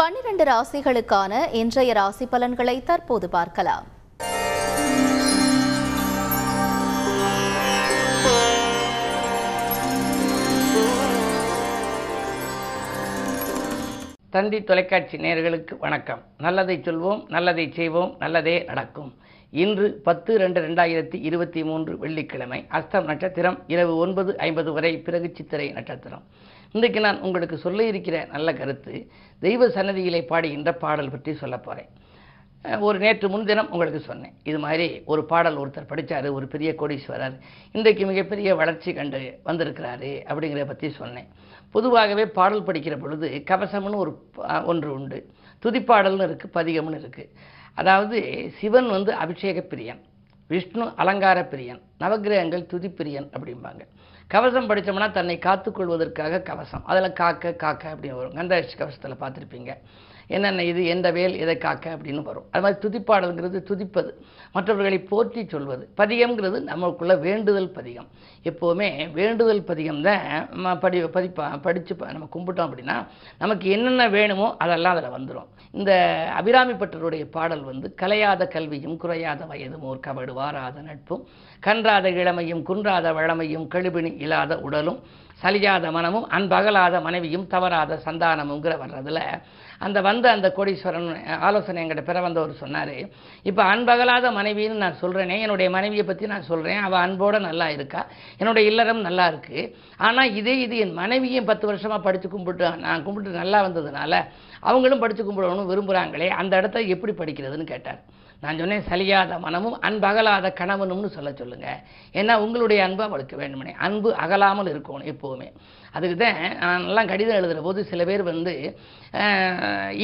பன்னிரண்டு ராசிகளுக்கான இன்றைய ராசி பலன்களை தற்போது பார்க்கலாம். தந்தி தொலைக்காட்சி நேயர்களுக்கு வணக்கம். நல்லதை சொல்வோம் நல்லதை செய்வோம் நல்லதே நடக்கும். இன்று பத்து ரெண்டு ரெண்டாயிரத்தி இருபத்தி மூன்று வெள்ளிக்கிழமை அஸ்தம் நட்சத்திரம் இரவு ஒன்பது ஐம்பது வரை பிறகு சித்திரை நட்சத்திரம். இன்றைக்கு நான் உங்களுக்கு சொல்ல இருக்கிற நல்ல கருத்து தெய்வ சன்னதியிலே பாடுகின்ற பாடல் பற்றி சொல்ல போகிறேன் ஒரு நேற்று முன்தினம் உங்களுக்கு சொன்னேன். இது மாதிரி ஒரு பாடல் ஒருத்தர் படித்தார் ஒரு பெரிய கோடீஸ்வரர். இன்றைக்கு மிகப்பெரிய வளர்ச்சி கண்டு வந்திருக்கிறாரு அப்படிங்கிறத பற்றி சொன்னேன். பொதுவாகவே பாடல் படிக்கிற பொழுது கவசம்னு ஒரு ஒன்று உண்டு. துதிப்பாடல்னு இருக்குது பதிகம்னு இருக்குது அதாவது சிவன் வந்து அபிஷேக பிரியன் விஷ்ணு அலங்கார பிரியன் நவக்கிரகங்கள் துதிப்பிரியன் அப்படிம்பாங்க. கவசம் படித்தோம்னா தன்னை காத்துக்கொள்வதற்காக கவசம். அதில் காக்க காக்க அப்படின்னு வரும். கந்த கவசத்தில் பார்த்துருப்பீங்க. என்னென்ன இது எந்த வேல் இதை காக்க அப்படின்னு வரும். அது மாதிரி துதிப்பாடல்ங்கிறது துதிப்பது. மற்றவர்களை போற்றி சொல்வது. பதிகம்ங்கிறது நமக்குள்ள வேண்டுதல் பதிகம். எப்போவுமே வேண்டுதல் பதிகம் தான் நம்ம படி பதிப்பா படித்து நம்ம கும்பிட்டோம் அப்படின்னா நமக்கு என்னென்ன வேணுமோ அதெல்லாம் அதில் வந்துடும் இந்த அபிராமி பட்டருடைய பாடல் வந்து கலையாத கல்வியும் குறையாத வயதும் ஒரு கபடு வாராத நட்பும். கன்றாத இளமையும் குன்றாத வளமையும் கழுபிணி இல்லாத உடலும். சலியாத மனமும் அன்பகலாத மனைவியும் தவறாத சந்தானமுங்கிற வர்றதில் அந்த வந்த அந்த கோடீஸ்வரன் ஆலோசனை எங்கிட்ட பிற வந்தவர் சொன்னார் இப்போ அன்பகலாத மனைவின்னு நான் சொல்கிறேனே என்னுடைய மனைவியை பற்றி நான் சொல்கிறேன் அவள் அன்போடு நல்லா இருக்கா என்னுடைய இல்லறம் நல்லா இருக்குது ஆனால் இதே இது என் மனைவியும் பத்து வருஷமாக படித்து கும்பிட்டு நான் கும்பிட்டு நல்லா வந்ததுனால அவங்களும் படித்து கும்பிடணும்னு விரும்புகிறாங்களே அந்த இடத்த எப்படி படிக்கிறதுன்னு கேட்டார். நான் சொன்னேன் சலியாத மனமும் அன்பகலாத கணவனும்னு சொல்ல சொல்லுங்கள் ஏன்னா உங்களுடைய அன்பு அவளுக்கு வேண்டுமனே. அன்பு அகலாமல் இருக்கணும் எப்போவுமே. அதுக்கு தான் நான் எல்லாம் கடிதம் எழுதுகிற போது சில பேர் வந்து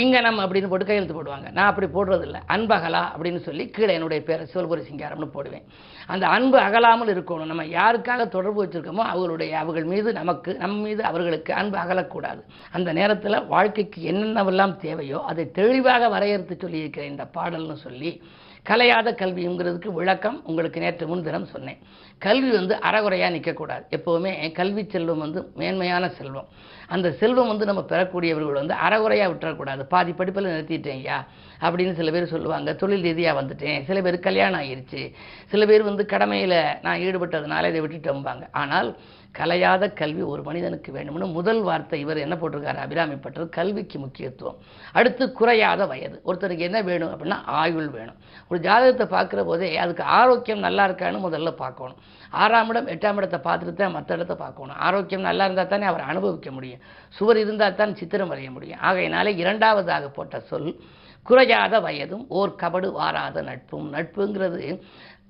இங்கனம் அப்படின்னு போட்டு கையெழுத்து போடுவாங்க. நான் அப்படி போடுறதில்ல. அன்பகலா அப்படின்னு சொல்லி கீழே என்னுடைய பேரை சிவபுரி சிங்காரம்னு போடுவேன். அந்த அன்பு அகலாமல் இருக்கணும். நம்ம யாருக்காக தொடர்பு வச்சுருக்கோமோ அவர்களுடைய அவர்கள் மீது நமக்கு நம்ம மீது அவர்களுக்கு அன்பு அகலக்கூடாது. அந்த நேரத்தில் வாழ்க்கைக்கு என்னென்னவெல்லாம் தேவையோ அதை தெளிவாக வரையறுத்து சொல்லியிருக்கிறேன் இந்த பாடல்னு சொல்லி கலையாத கல்விங்கிறதுக்கு விளக்கம் உங்களுக்கு நேற்று முன்தினம் சொன்னேன். கல்வி வந்து அறகுறையாக நிற்கக்கூடாது எப்போவுமே கல்வி செல்வம் வந்து மேன்மையான செல்வம். அந்த செல்வம் வந்து நம்ம பெறக்கூடியவர்கள் வந்து அறகுறையாக விட்டுறக்கூடாது. பாதி படிப்பில் நிறுத்திட்டேன் ஐயா அப்படின்னு சில பேர் சொல்லுவாங்க. தொழில் ரீதியாக வந்துட்டேன். சில பேர் கல்யாணம் ஆயிருச்சு. சில பேர் வந்து கடமையில் நான் ஈடுபட்டதுனால இதை விட்டுட்டோம்பாங்க. ஆனால் கலையாத கல்வி ஒரு மனிதனுக்கு வேணும்னு முதல் வார்த்தை இவர் என்ன போட்டிருக்காரு? அபிராமி கல்விக்கு முக்கியத்துவம். அடுத்து குறையாத வயது. ஒருத்தருக்கு என்ன வேணும் அப்படின்னா ஆயுள் வேணும். ஒரு ஜாதகத்தை பார்க்குற போதே அதுக்கு ஆரோக்கியம் நல்லா இருக்கான்னு முதல்ல பார்க்கணும். ஆறாம் இடம் எட்டாம் இடத்தை பார்த்துட்டு தான் மற்ற இடத்த பார்க்கணும். ஆரோக்கியம் நல்லா இருந்தால் தானே அவர் அனுபவிக்க முடியும். சுவர் இருந்தால் தான் சித்திரம் வரைய முடியும். ஆகையினாலே இரண்டாவதாக போட்ட சொல் குறையாத வயதும் ஓர் கபடு வாராத நட்பும். நட்புங்கிறது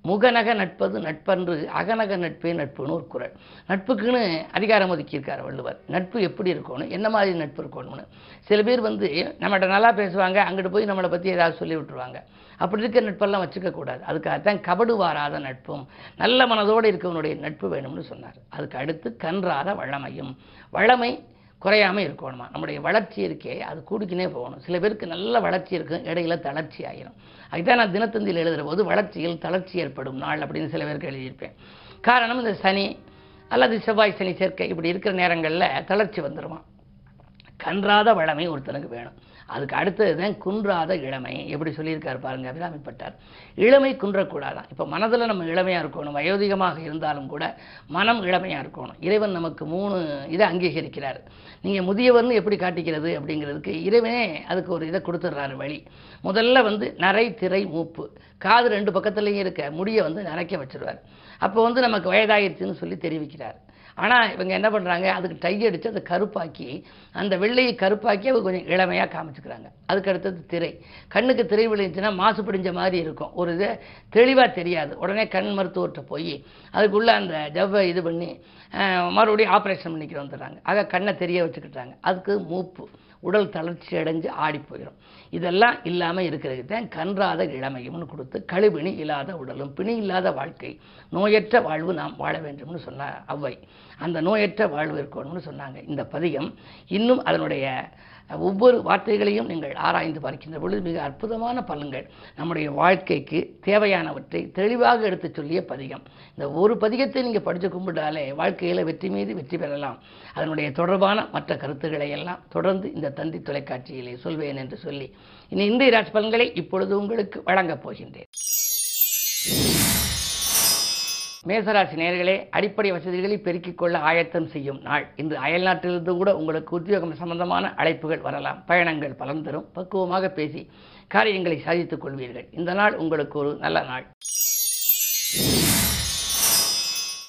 முகநக நட்பது நட்பன்று அகநக நட்பே நட்புன்னு ஒரு குரல். நட்புக்குன்னு அதிகாரம் ஒதுக்கியிருக்கார் வள்ளுவர். நட்பு எப்படி இருக்கணும்? என்ன மாதிரி நட்பு இருக்கணும்னு? சில பேர் வந்து நம்மகிட்ட நல்லா பேசுவாங்க அங்கிட்டு போய் நம்மளை பற்றி ஏதாவது சொல்லி விட்டுருவாங்க. அப்படி இருக்கிற நட்பெல்லாம் வச்சுக்கக்கூடாது அதுக்காகத்தான் கபடு வாராத நட்பும் நல்ல மனதோடு இருக்கவனுடைய நட்பு வேணும்னு சொன்னார். அதுக்கு அடுத்து கன்றாத வளமையும் வளமை குறையாமல் இருக்கணுமா? நம்முடைய வளர்ச்சி இருக்கே அது கூடிக்கினே போகணும். சில பேருக்கு நல்ல வளர்ச்சி இருக்கும் இடையில தளர்ச்சி ஆகிடும் அதுதான் நான் தினத்தந்தியில் எழுதுகிற போது வளர்ச்சியில் தளர்ச்சி ஏற்படும் நாள் அப்படின்னு சில பேருக்கு எழுதியிருப்பேன். காரணம் இந்த சனி அல்லது செவ்வாய் சனி சேர்க்கை இப்படி இருக்கிற நேரங்களில் தளர்ச்சி வந்துடுவான் கன்றாத வளமை ஒருத்தனுக்கு வேணும். அதுக்கு அடுத்தது தான் குன்றாத இளமை. எப்படி சொல்லியிருக்காரு பாருங்க அபிராமிப்பட்டார் இளமை குன்றக்கூடாதான். இப்போ மனதில் நம்ம இளமையாக இருக்கணும். வயோதிகமாக இருந்தாலும் கூட மனம் இளமையாக இருக்கணும். இறைவன் நமக்கு மூணு இதை அங்கீகரிக்கிறார். நீங்கள் முதியவர்னு எப்படி காட்டிக்கிறது அப்படிங்கிறதுக்கு இறைவனே அதுக்கு ஒரு இதை கொடுத்துட்றாரு வழி. முதல்ல வந்து நரை திரை மூப்பு. காது ரெண்டு பக்கத்துலேயும் இருக்க. முடியை வந்து நரைக்க வச்சுருவார். அப்போ வந்து நமக்கு வயதாயிருச்சுன்னு சொல்லி தெரிவிக்கிறார். ஆனால் இவங்க என்ன பண்ணுறாங்க அதுக்கு டை அடித்து அதை கருப்பாக்கி அந்த வெள்ளையை கருப்பாக்கி அவங்க கொஞ்சம் இளமையாக காமிச்சுக்கிறாங்க. அதுக்கு அடுத்தது திரை. கண்ணுக்கு திரை விழுந்துச்சுன்னா மாசு பிடிஞ்ச மாதிரி இருக்கும். ஒரு இது தெளிவாக தெரியாது. உடனே கண் மருத்துவர்கிட்ட போய் அதுக்குள்ளே அந்த ஜவ்வை இது பண்ணி மறுபடியும் ஆப்ரேஷன் பண்ணிக்கிட்டு வந்துடுறாங்க. ஆக கண்ணை தெரிய வச்சுக்கிட்டாங்க. அதுக்கு மூப்பு. உடல் தளர்ச்சி அடைஞ்சு ஆடி போயிடும் இதெல்லாம் இல்லாமல் இருக்கிறதுக்கு தான் கன்றாத இளமையும்னு கொடுத்து கழுபிணி இல்லாத உடலும் பிணி இல்லாத வாழ்க்கை நோயற்ற வாழ்வு நாம் வாழ வேண்டும்னு சொன்னார் அவ்வை. அந்த நோயற்ற வாழ்வு இருக்கணும்னு சொன்னாங்க. இந்த பதிகம் இன்னும் அதனுடைய ஒவ்வொரு வார்த்தைகளையும் நீங்கள் ஆராய்ந்து பார்க்கின்ற பொழுது மிக அற்புதமான பலன்கள் நம்முடைய வாழ்க்கைக்கு தேவையானவற்றை தெளிவாக எடுத்துச் சொல்லிய பதிகம். இந்த ஒரு பதிகத்தை நீங்கள் படித்து கும்பிட்டாலே வாழ்க்கையில் வெற்றி மீது வெற்றி பெறலாம். அதனுடைய தொடர்பான மற்ற கருத்துக்களை எல்லாம் தொடர்ந்து இந்த தந்தி தொலைக்காட்சியிலே சொல்வேன் என்று சொல்லி இனி இந்திய ராசி பலன்களை இப்பொழுது உங்களுக்கு வழங்கப் போகின்றேன். மேசராசி நேர்களே அடிப்படை வசதிகளை பெருக்கிக் கொள்ள ஆயத்தம் செய்யும் நாள். இன்று அயல்நாட்டிலிருந்து கூட உங்களுக்கு உத்தியோகம் சம்பந்தமான அழைப்புகள் வரலாம். பயணங்கள் பலன் தரும். பக்குவமாக பேசி காரியங்களை சாதித்துக் கொள்வீர்கள். இந்த நாள் உங்களுக்கு ஒரு நல்ல நாள்.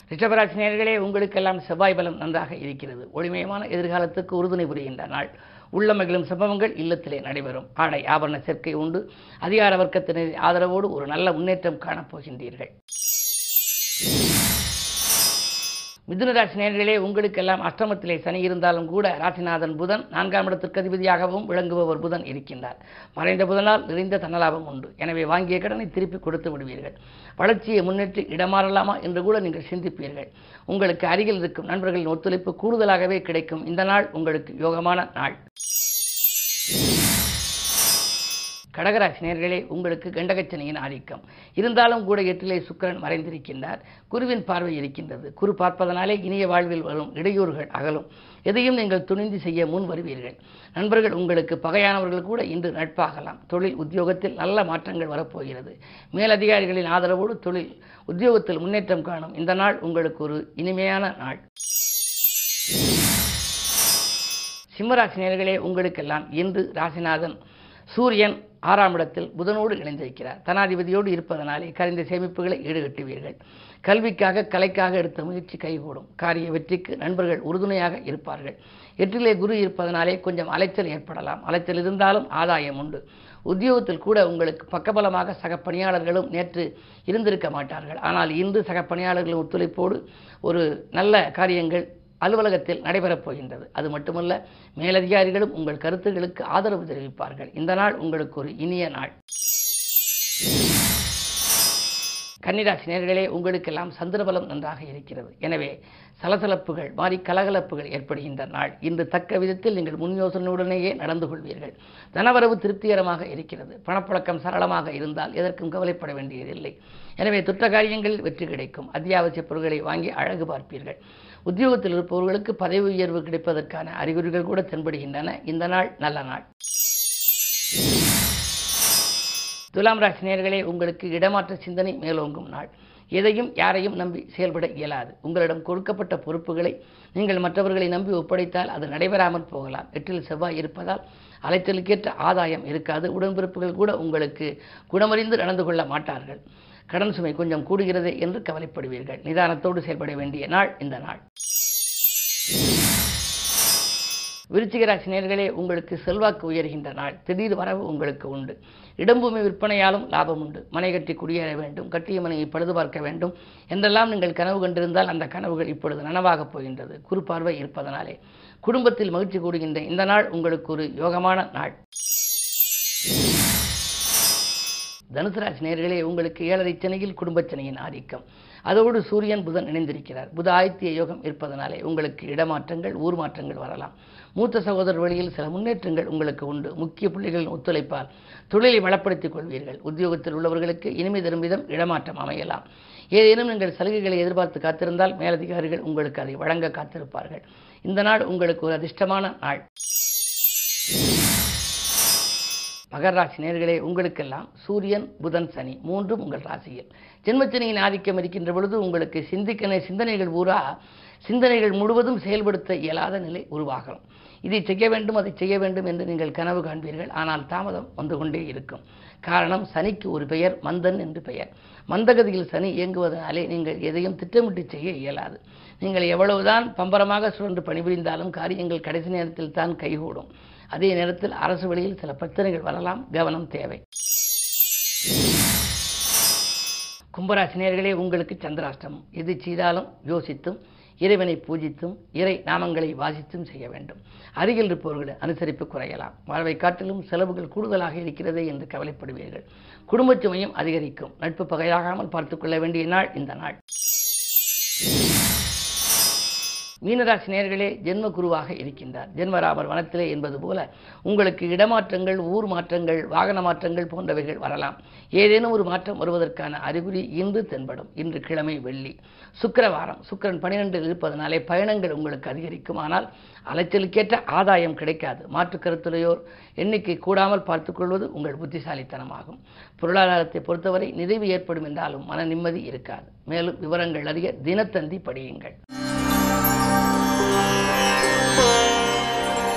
ரிஷபராசி நேர்களே உங்களுக்கெல்லாம் செவ்வாய் பலம் நன்றாக இருக்கிறது. ஒளிமயமான எதிர்காலத்துக்கு உறுதுணை புரிகின்ற நாள். உள்ளமகிழும் சம்பவங்கள் இல்லத்திலே நடைபெறும். ஆடை ஆபரண சேர்க்கை உண்டு. அதிகார வர்க்கத்தினரின் ஆதரவோடு ஒரு நல்ல முன்னேற்றம் காணப்போகின்றீர்கள். மிதுன ராசி நேர்களே உங்களுக்கெல்லாம் அஷ்டமத்திலே சனி இருந்தாலும் கூட ராசிநாதன் புதன் நான்காம் இடத்திற்கு அதிபதியாகவும் விளங்குபவர் புதன் இருக்கின்றார். மறைந்த புதனால் நிறைந்த தன்னலாபம் உண்டு. எனவே வாங்கிய கடனை திருப்பி கொடுத்து விடுவீர்கள். வளர்ச்சியை முன்னேற்றி இடமாறலாமா என்று கூட நீங்கள் சிந்திப்பீர்கள். உங்களுக்கு அருகில் இருக்கும் நண்பர்களின் ஒத்துழைப்பு கூடுதலாகவே கிடைக்கும். இந்த நாள் உங்களுக்கு யோகமான நாள். கடகராசி நேர்களே உங்களுக்கு கண்டகச்சனையின் ஆதிக்கம். இருந்தாலும் கூட எட்டிலே சுக்கரன் மறைந்திருக்கின்றார். குருவின் பார்வை இருக்கின்றது. குரு பார்ப்பதனாலே இனிய வாழ்வில் வரும் இடையூறுகள் அகலும். எதையும் நீங்கள் துணிந்து செய்ய முன் வருவீர்கள். நண்பர்கள் உங்களுக்கு பகையானவர்கள் கூட இன்று நட்பாகலாம். தொழில் உத்தியோகத்தில் நல்ல மாற்றங்கள் வரப்போகிறது. மேலதிகாரிகளின் ஆதரவோடு தொழில் உத்தியோகத்தில் முன்னேற்றம் காணும். இந்த நாள் உங்களுக்கு ஒரு இனிமையான நாள். சிம்மராசி நேர்களே உங்களுக்கெல்லாம் இன்று ராசிநாதன் சூரியன் ஆறாம் இடத்தில் புதனோடு இணைந்திருக்கிறார். தனாதிபதியோடு இருப்பதனாலே கரைந்த சேமிப்புகளை ஈடுகட்டுவீர்கள். கல்விக்காக கலைக்காக எடுத்த முயற்சி கைகூடும். காரிய வெற்றிக்கு நண்பர்கள் உறுதுணையாக இருப்பார்கள். எட்டிலே குரு இருப்பதனாலே கொஞ்சம் அலைச்சல் ஏற்படலாம். அலைச்சல் இருந்தாலும் ஆதாயம் உண்டு. உத்தியோகத்தில் கூட உங்களுக்கு பக்கபலமாக சக பணியாளர்களும் நேற்று இருந்திருக்க மாட்டார்கள். ஆனால் இன்று சக பணியாளர்களின் ஒத்துழைப்போடு ஒரு நல்ல காரியங்கள் அலுவலகத்தில் நடைபெறப் போகின்றது. அது மட்டுமல்ல மேலதிகாரிகளும் உங்கள் கருத்துகளுக்கு ஆதரவு தெரிவிப்பார்கள். இந்த நாள் உங்களுக்கு ஒரு இனிய நாள். கன்னிராசி நேர்களே உங்களுக்கெல்லாம் சந்திரபலம் நன்றாக இருக்கிறது. எனவே சலசலப்புகள் மாறி கலகலப்புகள் ஏற்படுகின்ற நாள். இன்று தக்க விதத்தில் நீங்கள் முன் யோசனையுடனேயே நடந்து கொள்வீர்கள். தனவரவு திருப்திகரமாக இருக்கிறது. பணப்பழக்கம் சரளமாக இருந்தால் எதற்கும் கவலைப்பட வேண்டியதில்லை. எனவே துற்ற காரியங்களில் வெற்றி கிடைக்கும். அத்தியாவசிய பொருட்களை வாங்கி அழகு பார்ப்பீர்கள். உத்தியோகத்தில் இருப்பவர்களுக்கு பதவி உயர்வு கிடைப்பதற்கான அறிகுறிகள் கூட தென்படுகின்றன. இந்த நாள் நல்ல நாள். துலாம் ராசி நேர்களே உங்களுக்கு இடமாற்ற சிந்தனை மேலோங்கும் நாள். எதையும் யாரையும் நம்பி செயல்பட இயலாது. உங்களிடம் கொடுக்கப்பட்ட பொறுப்புகளை நீங்கள் மற்றவர்களை நம்பி ஒப்படைத்தால் அது நடைபெறாமல் போகலாம். எட்டில் செவ்வாய் இருப்பதால் அலைச்சலுக்கேற்ற ஆதாயம் இருக்காது. உடன்பிறப்புகள் கூட உங்களுக்கு குணமறிந்து நடந்து கொள்ள மாட்டார்கள். கடன் சுமை கொஞ்சம் கூடுகிறது என்று கவலைப்படுவீர்கள். நிதானத்தோடு செயல்பட வேண்டிய நாள் இந்த நாள். விருச்சிகராசி நேர்களே உங்களுக்கு செல்வாக்கு உயர்கின்ற நாள். திடீர் வரவு உங்களுக்கு உண்டு. இடம்பூமி விற்பனையாலும் லாபம் உண்டு. மனை கட்டி குடியேற வேண்டும். கட்டிய மனையை பழுது பார்க்க வேண்டும். என்றெல்லாம் நீங்கள் கனவு கண்டிருந்தால் அந்த கனவுகள் இப்பொழுது நனவாகப் போகின்றது. குறுபார்வை இருப்பதனாலே. குடும்பத்தில் மகிழ்ச்சி கூடுகின்ற இந்த நாள் உங்களுக்கு ஒரு யோகமான நாள். தனுசு ராசி நேர்களே உங்களுக்கு ஏழரை சனையில் குடும்பச்சனையின் ஆதிக்கம். அதோடு சூரியன் புதன் இணைந்திருக்கிறார். புத ஆதித்ய யோகம் இருப்பதனாலே உங்களுக்கு இடமாற்றங்கள் ஊர் மாற்றங்கள் வரலாம். மூத்த சகோதரர் வழியில் சில முன்னேற்றங்கள் உங்களுக்கு உண்டு. முக்கிய புள்ளிகளின் ஒத்துழைப்பால் தொழிலை வளப்படுத்திக் கொள்வீர்கள். உத்தியோகத்தில் உள்ளவர்களுக்கு இனிமை தரும் விதம் இடமாற்றம் அமையலாம். ஏதேனும் நீங்கள் சலுகைகளை எதிர்பார்த்து காத்திருந்தால் மேலதிகாரிகள் உங்களுக்கு அதை வழங்க காத்திருப்பார்கள். இந்த நாள் உங்களுக்கு ஒரு அதிர்ஷ்டமான நாள். மகர ராசி நேர்களே உங்களுக்கெல்லாம் சூரியன் புதன் சனி மூன்றும் உங்கள் ராசியில். ஜென்மச்சனியின் ஆதிக்கம் இருக்கின்ற பொழுது உங்களுக்கு சிந்திக்கன சிந்தனைகள் பூரா சிந்தனைகள் முழுவதும் செயல்படுத்த இயலாத நிலை உருவாகும். இதை செய்ய வேண்டும் அதை செய்ய வேண்டும் என்று நீங்கள் கனவு காண்பீர்கள். ஆனால் தாமதம் வந்து கொண்டே இருக்கும். காரணம் சனிக்கு ஒரு பெயர் மந்தன் என்று பெயர். மந்தகதியில் சனி இயங்குவதனாலே நீங்கள் எதையும் திட்டமிட்டு செய்ய இயலாது. நீங்கள் எவ்வளவுதான் பம்பரமாக சுழன்று பணிபுரிந்தாலும் காரியங்கள் கடைசி நேரத்தில் தான் கைகூடும். அதே நேரத்தில் அரசு வழியில் சில பிரச்சனைகள் வரலாம். கவனம் தேவை. கும்பராசினியர்களே உங்களுக்கு சந்திராஷ்டமம். எது செய்தாலும் யோசித்தும் இறைவனை பூஜித்தும் இறை நாமங்களை வாசித்தும் செய்ய வேண்டும். அருகில் இருப்பவர்களை அனுசரிப்பு குறையலாம். வாழ்வை காட்டிலும் செலவுகள் கூடுதலாக இருக்கிறதே என்று கவலைப்படுவீர்கள். குடும்பச் சுமையும் அதிகரிக்கும். நட்பு பகையாகாமல் பார்த்துக்கொள்ள வேண்டிய நாள் இந்த நாள். மீனராசி நேர்களே ஜென்ம குருவாக இருக்கின்றார். ஜென்மராமர் வனத்திலே என்பது போல உங்களுக்கு இடமாற்றங்கள் ஊர் மாற்றங்கள் வாகன மாற்றங்கள் போன்றவைகள் வரலாம். ஏதேனும் ஒரு மாற்றம் வருவதற்கான அறிகுறி இன்று தென்படும். இன்று கிழமை வெள்ளி. சுக்கிரவாரம். சுக்கிரன் பனிரெண்டில் இருப்பதனாலே பயணங்கள் உங்களுக்கு அதிகரிக்கும். ஆனால் அலைச்சலுக்கேற்ற ஆதாயம் கிடைக்காது. மாற்று கருத்துடையோர் எண்ணிக்கை கூடாமல் பார்த்துக்கொள்வது உங்கள் புத்திசாலித்தனமாகும். பொருளாதாரத்தை பொறுத்தவரை நிறைவு ஏற்படும் என்றாலும் மன நிம்மதி இருக்காது. மேலும் விவரங்கள் அறிய தினத்தந்தி படியுங்கள்.